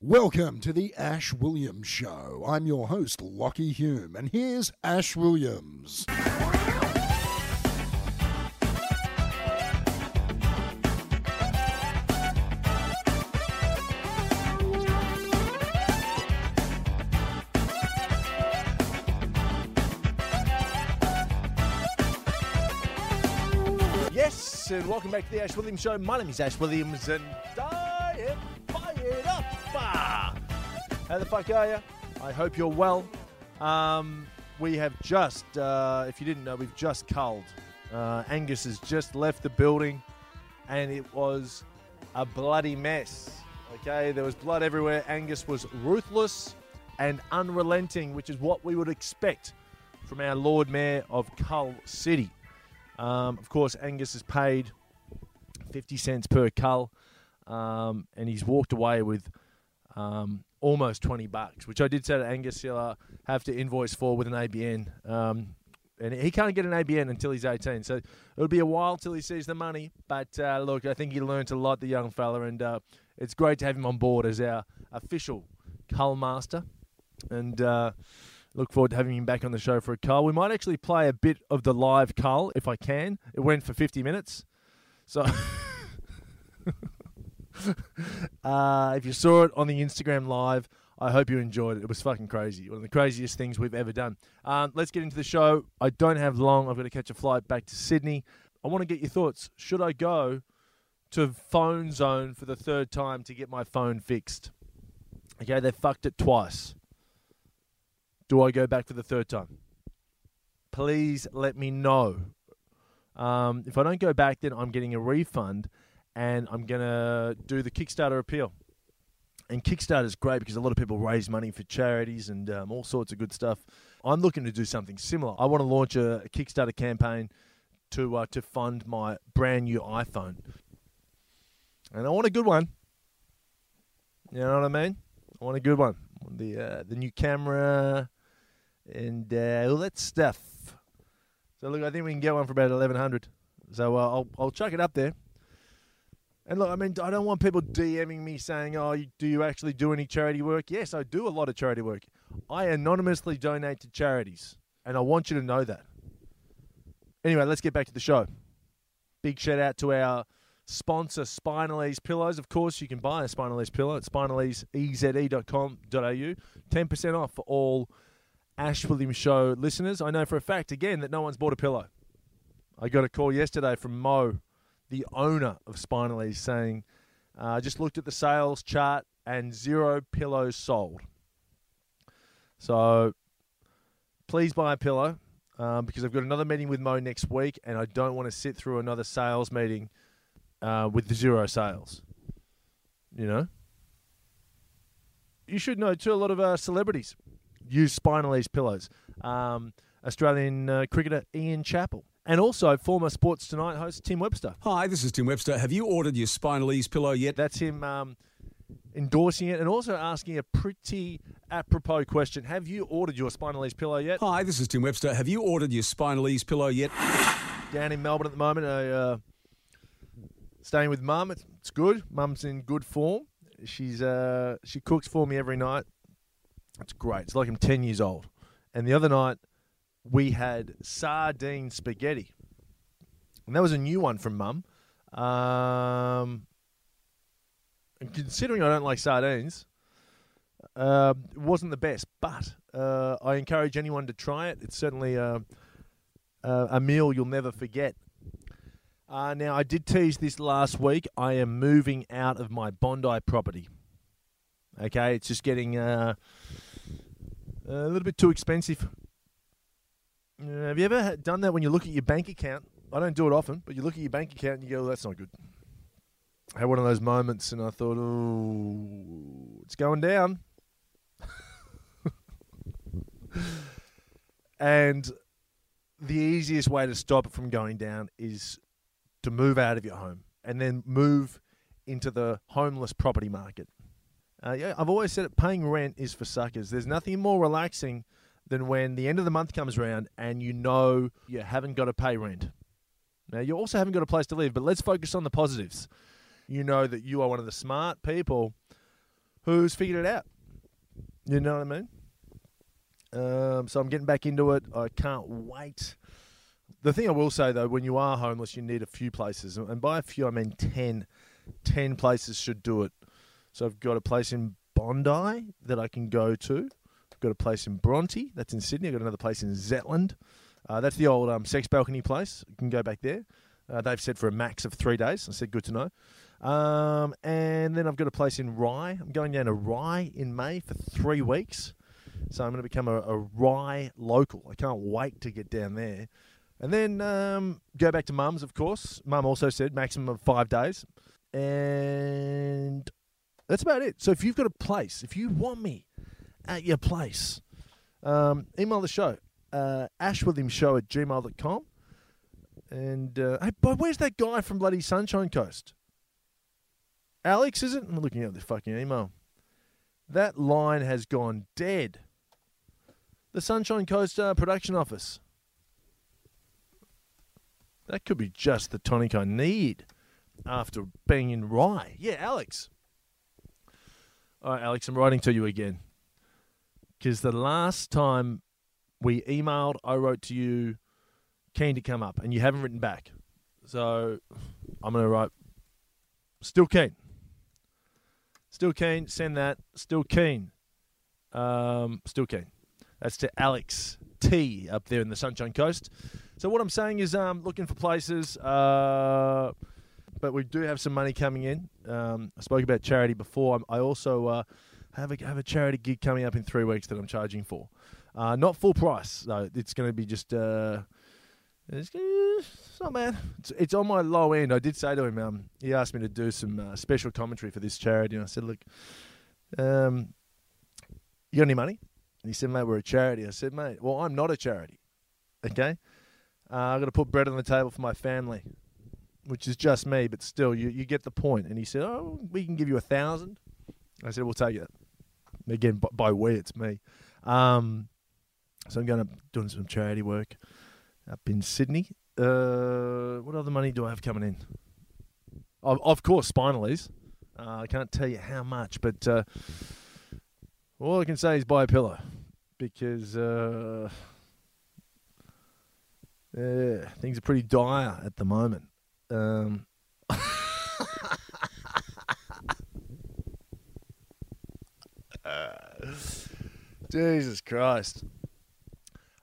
Welcome to the Ash Williams Show. I'm your host, Lockie Hume, and here's Ash Williams. Yes, and welcome back to the Ash Williams Show. My name is Ash Williams, and I How the fuck are you? I hope you're well. Um, we have just, uh, if you didn't know, we've just culled. Uh, Angus has just left the building, and it was a bloody mess. Okay, there was blood everywhere. Angus was ruthless and unrelenting, which is what we would expect from our Lord Mayor of Cull City. Um, of course, Angus is paid 50 cents per cull, um, and he's walked away with um, almost 20 bucks, which I did say to Angus uh, have to invoice for with an ABN. Um, and he can't get an ABN until he's 18, so it'll be a while till he sees the money. But uh, look, I think he learnt a lot, the young fella, and uh, it's great to have him on board as our official cull master. And uh, look forward to having him back on the show for a cull. We might actually play a bit of the live cull if I can. It went for 50 minutes. So uh, if you saw it on the Instagram live, I hope you enjoyed it. It was fucking crazy. One of the craziest things we've ever done. Um, let's get into the show. I don't have long. I've got to catch a flight back to Sydney. I want to get your thoughts. Should I go to Phone Zone for the third time to get my phone fixed? Okay, they fucked it twice. Do I go back for the third time? Please let me know. Um, if I don't go back, then I'm getting a refund and I'm going to do the Kickstarter appeal. And Kickstarter is great because a lot of people raise money for charities and um, all sorts of good stuff. I'm looking to do something similar. I want to launch a, a Kickstarter campaign to uh, to fund my brand new iPhone, and I want a good one. You know what I mean? I want a good one. The uh, the new camera and uh, all that stuff. So look, I think we can get one for about eleven hundred. So uh, I'll I'll chuck it up there. And look, I mean, I don't want people DMing me saying, "Oh, do you actually do any charity work?" Yes, I do a lot of charity work. I anonymously donate to charities, and I want you to know that. Anyway, let's get back to the show. Big shout out to our sponsor, Spinaleze Pillows. Of course, you can buy a Spinaleze pillow at spinaleze.com.au. 10% off for all Ash Williams Show listeners. I know for a fact, again, that no one's bought a pillow. I got a call yesterday from Mo, the owner of Spinaleze, saying, I uh, just looked at the sales chart and zero pillows sold. So please buy a pillow um, because I've got another meeting with Mo next week and I don't want to sit through another sales meeting uh, with zero sales. You know? You should know too, a lot of uh, celebrities use Spinaleze pillows. Um, Australian uh, cricketer Ian Chappell. And also former Sports Tonight host Tim Webster. Hi, this is Tim Webster. Have you ordered your Spinaleze pillow yet? That's him um, endorsing it and also asking a pretty apropos question. Have you ordered your Spinaleze pillow yet? Hi, this is Tim Webster. Have you ordered your Spinaleze pillow yet? Down in Melbourne at the moment, I, uh, staying with mum. It's, it's good. Mum's in good form. She's uh, she cooks for me every night. It's great. It's like I'm 10 years old. And the other night, we had sardine spaghetti. And that was a new one from mum. Um, and considering I don't like sardines, uh, wasn't the best. But uh, I encourage anyone to try it. It's certainly a, a meal you'll never forget. Uh, now, I did tease this last week. I am moving out of my Bondi property. Okay, it's just getting uh, a little bit too expensive. Have you ever done that when you look at your bank account? I don't do it often, but you look at your bank account and you go, oh, that's not good. I had one of those moments and I thought, oh, it's going down. and the easiest way to stop it from going down is to move out of your home and then move into the homeless property market. Uh, yeah, I've always said it. Paying rent is for suckers. There's nothing more relaxing than when the end of the month comes around and you know you haven't got to pay rent. Now you also haven't got a place to live, but let's focus on the positives. You know that you are one of the smart people who's figured it out. You know what I mean? Um, so I'm getting back into it. I can't wait. The thing I will say though, when you are homeless, you need a few places, and by a few I mean 10. 10 places should do it. So I've got a place in Bondi that I can go to. Got a place in Bronte, that's in Sydney. I've got another place in Zetland. Uh, that's the old um, sex balcony place. You can go back there. Uh, they've said for a max of three days. I said, good to know. Um, and then I've got a place in Rye. I'm going down to Rye in May for three weeks. So I'm going to become a, a Rye local. I can't wait to get down there. And then um, go back to Mum's, of course. Mum also said maximum of five days. And that's about it. So if you've got a place, if you want me at your place, um, email the show, uh, ashwilliamshow at gmail.com. And, uh, hey, but where's that guy from bloody Sunshine Coast? Alex, is it? I'm looking at the fucking email. That line has gone dead. The Sunshine Coast uh, production office. That could be just the tonic I need after being in Rye. Yeah, Alex. All right, Alex, I'm writing to you again. Because the last time we emailed, I wrote to you, keen to come up, and you haven't written back. So I'm going to write, still keen. Still keen, send that. Still keen. Um, still keen. That's to Alex T up there in the Sunshine Coast. So what I'm saying is, um, looking for places. Uh, but we do have some money coming in. Um, I spoke about charity before. I also uh, have a have a charity gig coming up in three weeks that I'm charging for. Uh, not full price though. It's going to be just. Uh, it's, it's not bad. It's, it's on my low end. I did say to him. Um, he asked me to do some uh, special commentary for this charity, and I said, "Look, um, you got any money?" And he said, "Mate, we're a charity." I said, "Mate, well, I'm not a charity. Okay, uh, I've got to put bread on the table for my family which is just me, but still, you, you get the point. And he said, "Oh, we can give you a thousand. I said, "We'll take it." Again, by, by we, it's me. Um, so I'm going to doing some charity work up in Sydney. Uh, what other money do I have coming in? Of, of course, Spinaleze. Uh, I can't tell you how much, but uh, all I can say is buy a pillow because uh, things are pretty dire at the moment. Um, Jesus Christ.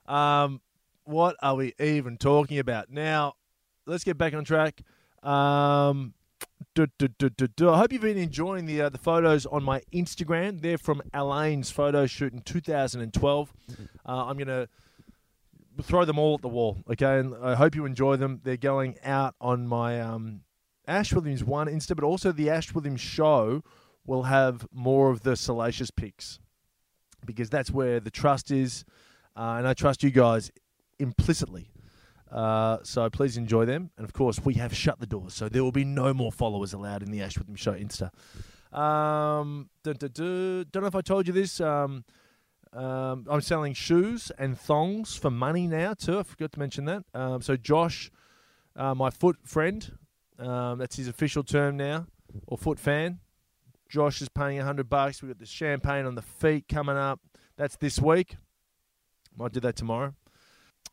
Um, what are we even talking about? Now, let's get back on track. Um, do, do, do, I hope you've been enjoying the uh, the photos on my Instagram. They're from Elaine's photo shoot in 2012. Uh, I'm going to throw them all at the wall. Okay, and I hope you enjoy them. They're going out on my um, Ash Williams one Insta, but also the Ash Williams show will have more of the salacious pics because that's where the trust is, uh, and I trust you guys implicitly. Uh, so please enjoy them, and of course we have shut the doors, so there will be no more followers allowed in the Ash Williams show Insta. Um, Don't know if I told you this. Um, um, I'm selling shoes and thongs for money now too. I forgot to mention that. Um, so Josh, uh, my foot friend, um, that's his official term now, or foot fan. Josh is paying hundred bucks. We've got the champagne on the feet coming up. That's this week. Might do that tomorrow.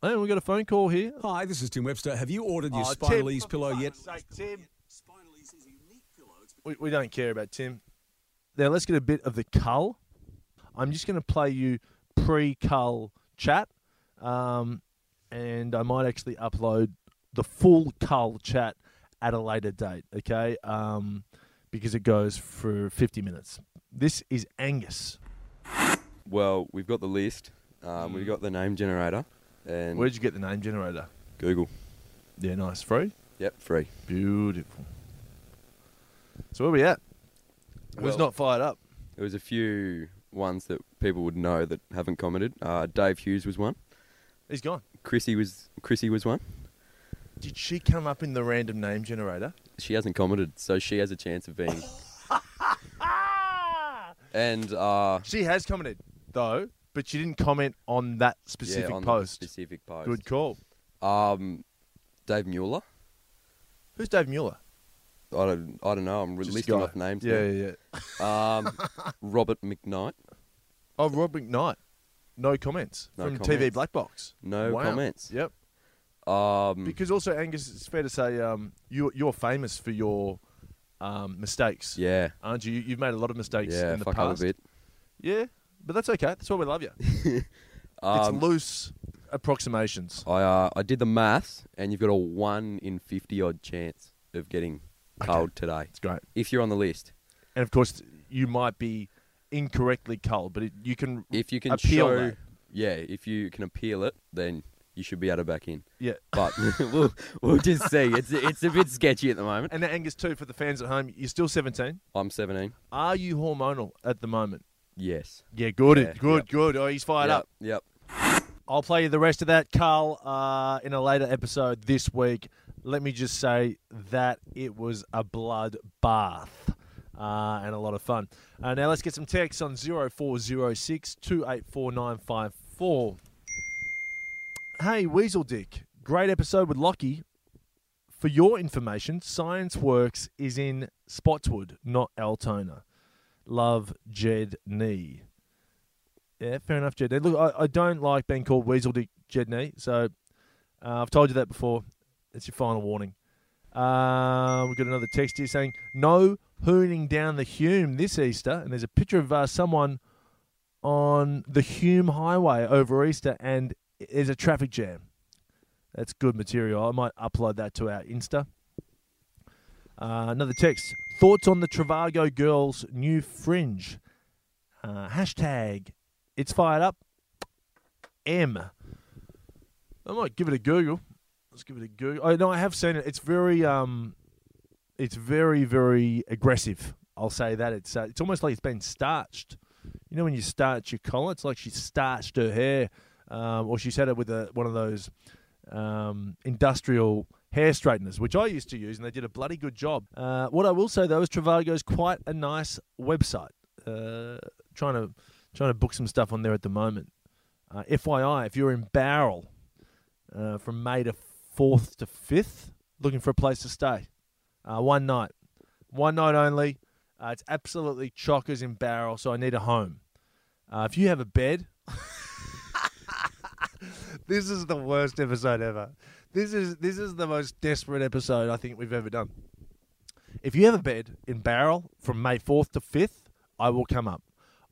And we've got a phone call here. Hi, this is Tim Webster. Have you ordered your Oh, Spinaleze pillow yet? sake, Tim. Spinal Ease is unique pillow. We, we don't care about Tim. Now let's get a bit of the cull. I'm just going to play you pre-cull chat, um, and I might actually upload the full cull chat at a later date. Okay, um, because it goes for 50 minutes. This is Angus. Well, we've got the list. Um, We've got the name generator and Where'd you get the name generator? Google. Yeah, nice, free, Yep, free. beautiful. So where we at? Who's Well- not fired up? There was a few ones that people would know that haven't commented. Uh, Dave Hughes was one. He's gone. Chrissy was Chrissy was one. Did she come up in the random name generator? She hasn't commented, so she has a chance of being. and uh, She has commented though, but she didn't comment on that specific yeah, on the post. specific post. Good call. Um, Dave Mueller. Who's Dave Mueller? I don't, I don't know. I'm Just listing off names. Yeah, now. yeah, yeah. Um, Robert McKnight. Oh, Rob McKnight. No comments No from TV comments. Black Box. No Wow. comments. Yep. Um, Because also, Angus, it's fair to say um, you, you're famous for your um, mistakes, yeah, aren't you? You've made a lot of mistakes yeah, in the fuck up a past. bit. Yeah, but that's okay. That's why we love you. Um, it's loose approximations. I uh, I did the maths, and you've got a one in fifty odd chance of getting Okay. culled today It's great. if you're on the list. And of course, you might be incorrectly culled, but it, you can. If you can Appeal show, that. yeah, if you can appeal it, then you should be able to back in. Yeah. But we'll we'll just see. It's it's a bit sketchy at the moment. And Angus, too, for the fans at home, you're still 17. I'm 17. Are you hormonal at the moment? Yes. Yeah, good, Yeah, good, yep. good. Oh, he's fired up. Yep. I'll play you the rest of that, Carl, uh, in a later episode this week. Let me just say that it was a blood bath uh, and a lot of fun. Uh, now let's get some texts on 0406 284954. Hey, Weasel Dick. Great episode with Lockie. For your information, Scienceworks is in Spotswood, not Altona. Love, Jed Nee. Yeah, fair enough, Jed. Look, I, I don't like being called Weasel Dick Jed Nee, so uh, I've told you that before. It's your final warning. Uh, we've got another text here saying, no hooning down the Hume this Easter. And there's a picture of uh, someone on the Hume Highway over Easter, and there's a traffic jam. That's good material. I might upload that to our Insta. Uh, another text. Thoughts on the Trivago girls' new fringe? Uh, hashtag it's fired up. M. I might give it a Google. Let's give it a Google. Oh no, I have seen it. It's very um, it's very very aggressive. I'll say that it's uh, it's almost like it's been starched. You know when you starch your collar, it's like she starched her hair, um, or she had it with a, one of those um, industrial hair straighteners, which I used to use, and they did a bloody good job. Uh, what I will say though is Trivago's quite a nice website. Uh, trying to trying to book some stuff on there at the moment. Uh, FYI, if you're in Barrel uh, from May to fourth to fifth, looking for a place to stay, uh, one night, one night only. Uh, it's absolutely chockers in Barrel, so I need a home. If you have a bed, this is the worst episode ever. This is this is the most desperate episode I think we've ever done. If you have a bed in Barrel from May fourth to fifth, I will come up.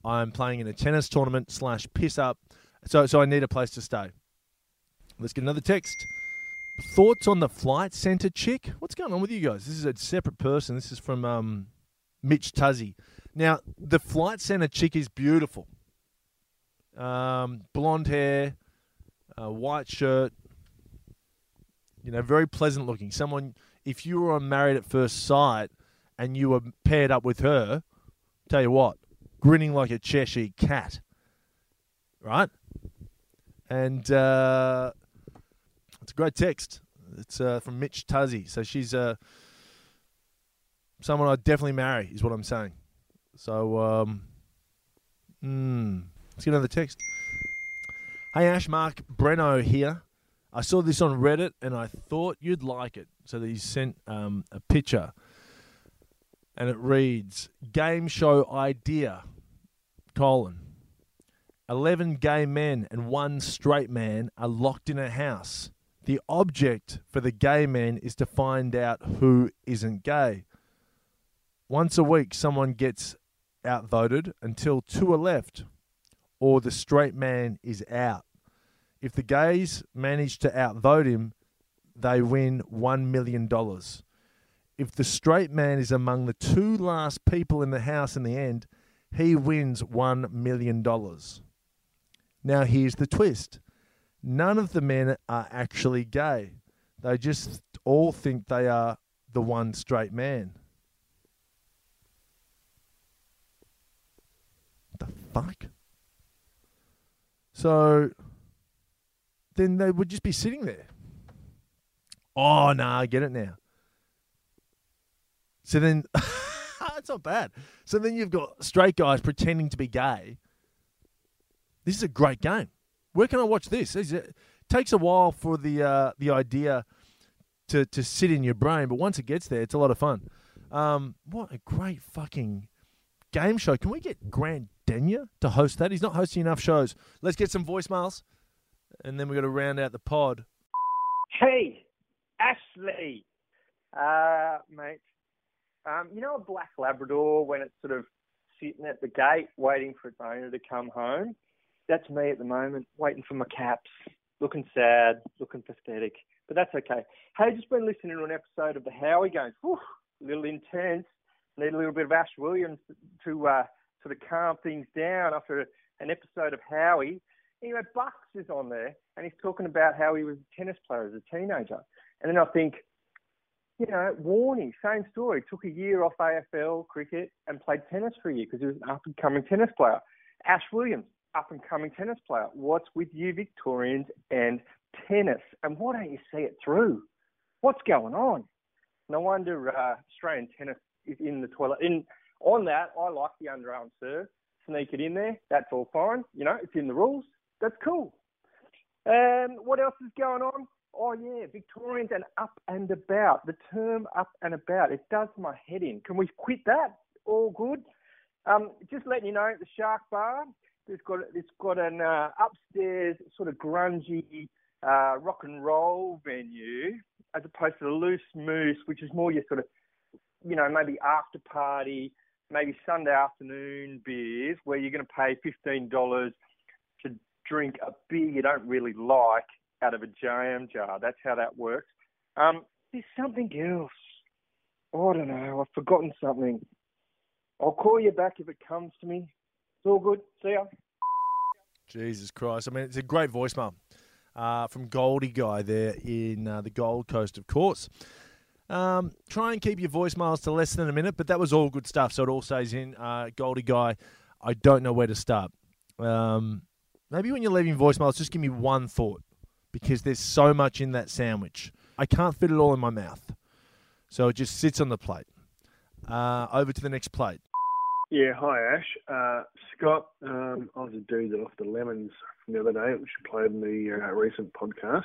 I'm playing in a tennis tournament slash piss up, so so I need a place to stay. Let's get another text. Thoughts on the flight center chick? What's going on with you guys? This is a separate person. This is from um, Mitch Tuzzy. Now the flight center chick is beautiful. Um, blonde hair, uh, white shirt. You know, very pleasant looking. Someone, if you were on Married at First Sight and you were paired up with her, tell you what, grinning like a Cheshire cat, right? And uh, it's a great text. It's uh, from Mitch Tuzzy. So she's uh, someone I'd definitely marry, is what I'm saying. So, um, mm, let's get another text. Hey Ash, Mark Breno here. I saw this on Reddit and I thought you'd like it. So he sent um, a picture and it reads Game show idea, colon. 11 gay men and one straight man are locked in a house. The object for the gay men is to find out who isn't gay. Once a week, someone gets outvoted until two are left, or the straight man is out. If the gays manage to outvote him, they win $1 million. If the straight man is among the two last people in the house in the end, he wins $1 million. Now, here's the twist none of the men are actually gay, they just all think they are the one straight man. The fuck? So then they would just be sitting there. Oh, no, I get it now. So then, it's not bad. So then you've got straight guys pretending to be gay. This is a great game. Where can I watch this? It takes a while for the uh, the idea to, to sit in your brain, but once it gets there, it's a lot of fun. Um, what a great fucking game show. Can we get Grant Denyer to host that? He's not hosting enough shows. Let's get some voicemails, and then we're going to round out the pod. Hey, Ashley, uh, mate. Um, you know a black Labrador when it's sort of sitting at the gate waiting for its owner to come home? That's me at the moment, waiting for my caps, looking sad, looking pathetic, but that's okay. Hey, just been listening to an episode of the Howie Games. A little intense. Need a little bit of Ash Williams to uh, sort of calm things down after an episode of Howie. Anyway, Bucks is on there, and he's talking about how he was a tennis player as a teenager. And then I think, you know, Warney, same story. Took a year off AFL cricket and played tennis for a year because he was an up and coming tennis player. Ash Williams, up and coming tennis player. What's with you Victorians and tennis? And why don't you see it through? What's going on? No wonder uh, Australian tennis is in the toilet. In on that, I like the underarm serve. Sneak it in there. That's all fine. You know, it's in the rules. That's cool. Um, what else is going on? Oh yeah, Victorians and up and about. The term up and about, it does my head in. Can we quit that? All good. Um, just letting you know, the Shark Bar, it's got it's got an uh, upstairs sort of grungy uh, rock and roll venue, as opposed to the Loose Moose, which is more your sort of, you know, maybe after party, maybe Sunday afternoon beers, where you're going to pay fifteen dollars to drink a beer you don't really like out of a jam jar. That's how that works. Um, there's something else. Oh, I don't know. I've forgotten something. I'll call you back if it comes to me. It's all good. See ya. Jesus Christ. I mean, it's a great voicemail uh, from Goldy Guy there in uh, the Gold Coast, of course. Um, try and keep your voicemails to less than a minute, but that was all good stuff. So it all stays in. Uh, Goldy Guy, I don't know where to start. Um, maybe when you're leaving voicemails, just give me one thought because there's so much in that sandwich. I can't fit it all in my mouth. So it just sits on the plate. Uh, over to the next plate. Yeah, hi Ash. Uh, Scott, um, I was a dude that off the lemons the other day, which you played in the uh, recent podcast.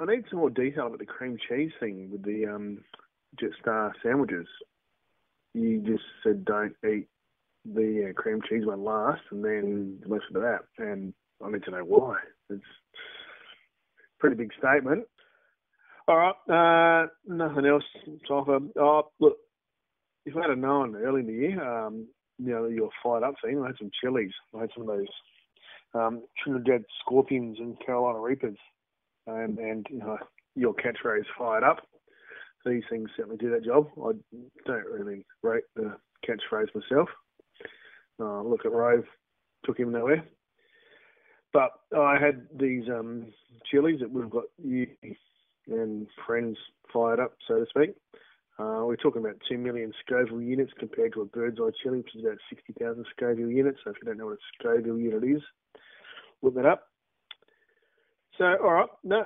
I need some more detail about the cream cheese thing with the um, Jetstar sandwiches. You just said don't eat the uh, cream cheese one last, and then the rest of that. And I need to know why. It's a pretty big statement. All right, uh, nothing else to offer. Oh, look, if I had known early in the year, um, you know, your fired up thing, I had some chilies. I had some of those um, Trinidad Scorpions and Carolina Reapers, and and you know, your catchphrase fired up. These things certainly do that job. I don't really rate the catchphrase myself. Uh, look at Rove, took him nowhere. But I had these um, chilies that we've got you and friends fired up, so to speak. Uh, we're talking about 2 million Scoville units compared to a bird's eye chili, which is about 60,000 Scoville units. So if you don't know what a Scoville unit is, look that up. So, all right, no,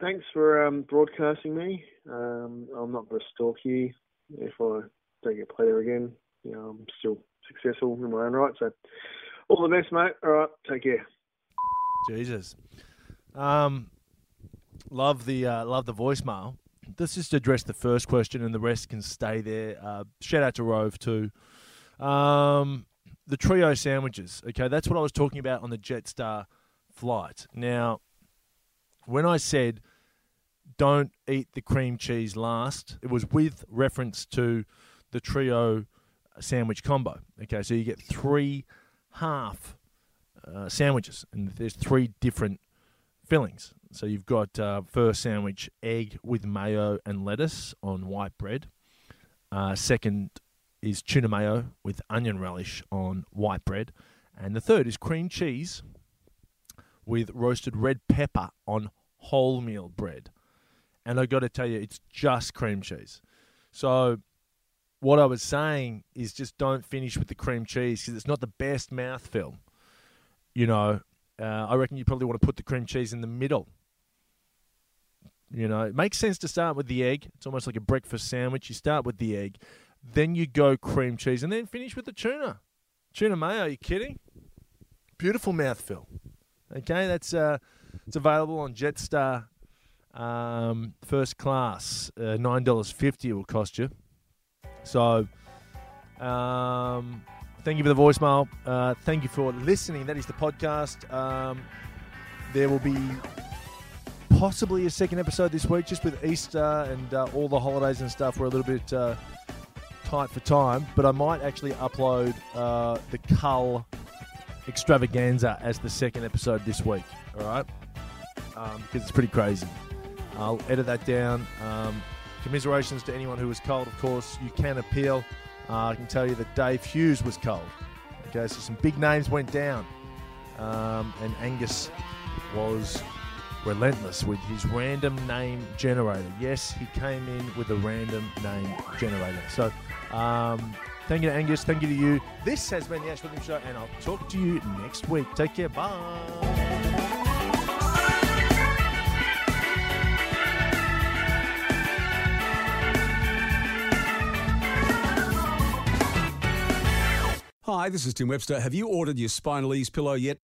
thanks for um, broadcasting me. Um, I'm not going to stalk you if I don't get played there again. You know, I'm still successful in my own right. So, all the best, mate. All right, take care. Jesus. Um, love the uh, love the voicemail. Let's just address the first question, and the rest can stay there. Uh, shout out to Rove too. Um, the trio sandwiches. Okay, that's what I was talking about on the Jetstar flight. Now, when I said don't eat the cream cheese last, it was with reference to the trio sandwich combo. Okay, so you get three half uh, sandwiches, and there's three different fillings. So you've got uh, first sandwich egg with mayo and lettuce on white bread. Uh, second is tuna mayo with onion relish on white bread, and the third is cream cheese with roasted red pepper on wholemeal bread. And I got to tell you, it's just cream cheese. So what I was saying is just don't finish with the cream cheese because it's not the best mouthfeel. You know, uh, I reckon you probably want to put the cream cheese in the middle. You know, it makes sense to start with the egg. It's almost like a breakfast sandwich. You start with the egg, then you go cream cheese, and then finish with the tuna. Tuna mayo, are you kidding? Beautiful mouthfeel. Okay, that's uh, it's available on Jetstar Um, first class, uh, nine dollars fifty will cost you. So, um, thank you for the voicemail. Uh, thank you for listening. That is the podcast. Um, there will be possibly a second episode this week, just with Easter and uh, all the holidays and stuff. We're a little bit uh, tight for time, but I might actually upload uh, the Cull extravaganza as the second episode this week. All right, um, because it's pretty crazy. I'll edit that down. Um, commiserations to anyone who was culled, of course. You can appeal. Uh, I can tell you that Dave Hughes was culled. Okay, so some big names went down, um, and Angus was relentless with his random name generator. Yes, he came in with a random name generator. So, um, thank you to Angus. Thank you to you. This has been the Ash Williams Show, and I'll talk to you next week. Take care. Bye. Hi, this is Tim Webster. Have you ordered your Spinaleze pillow yet?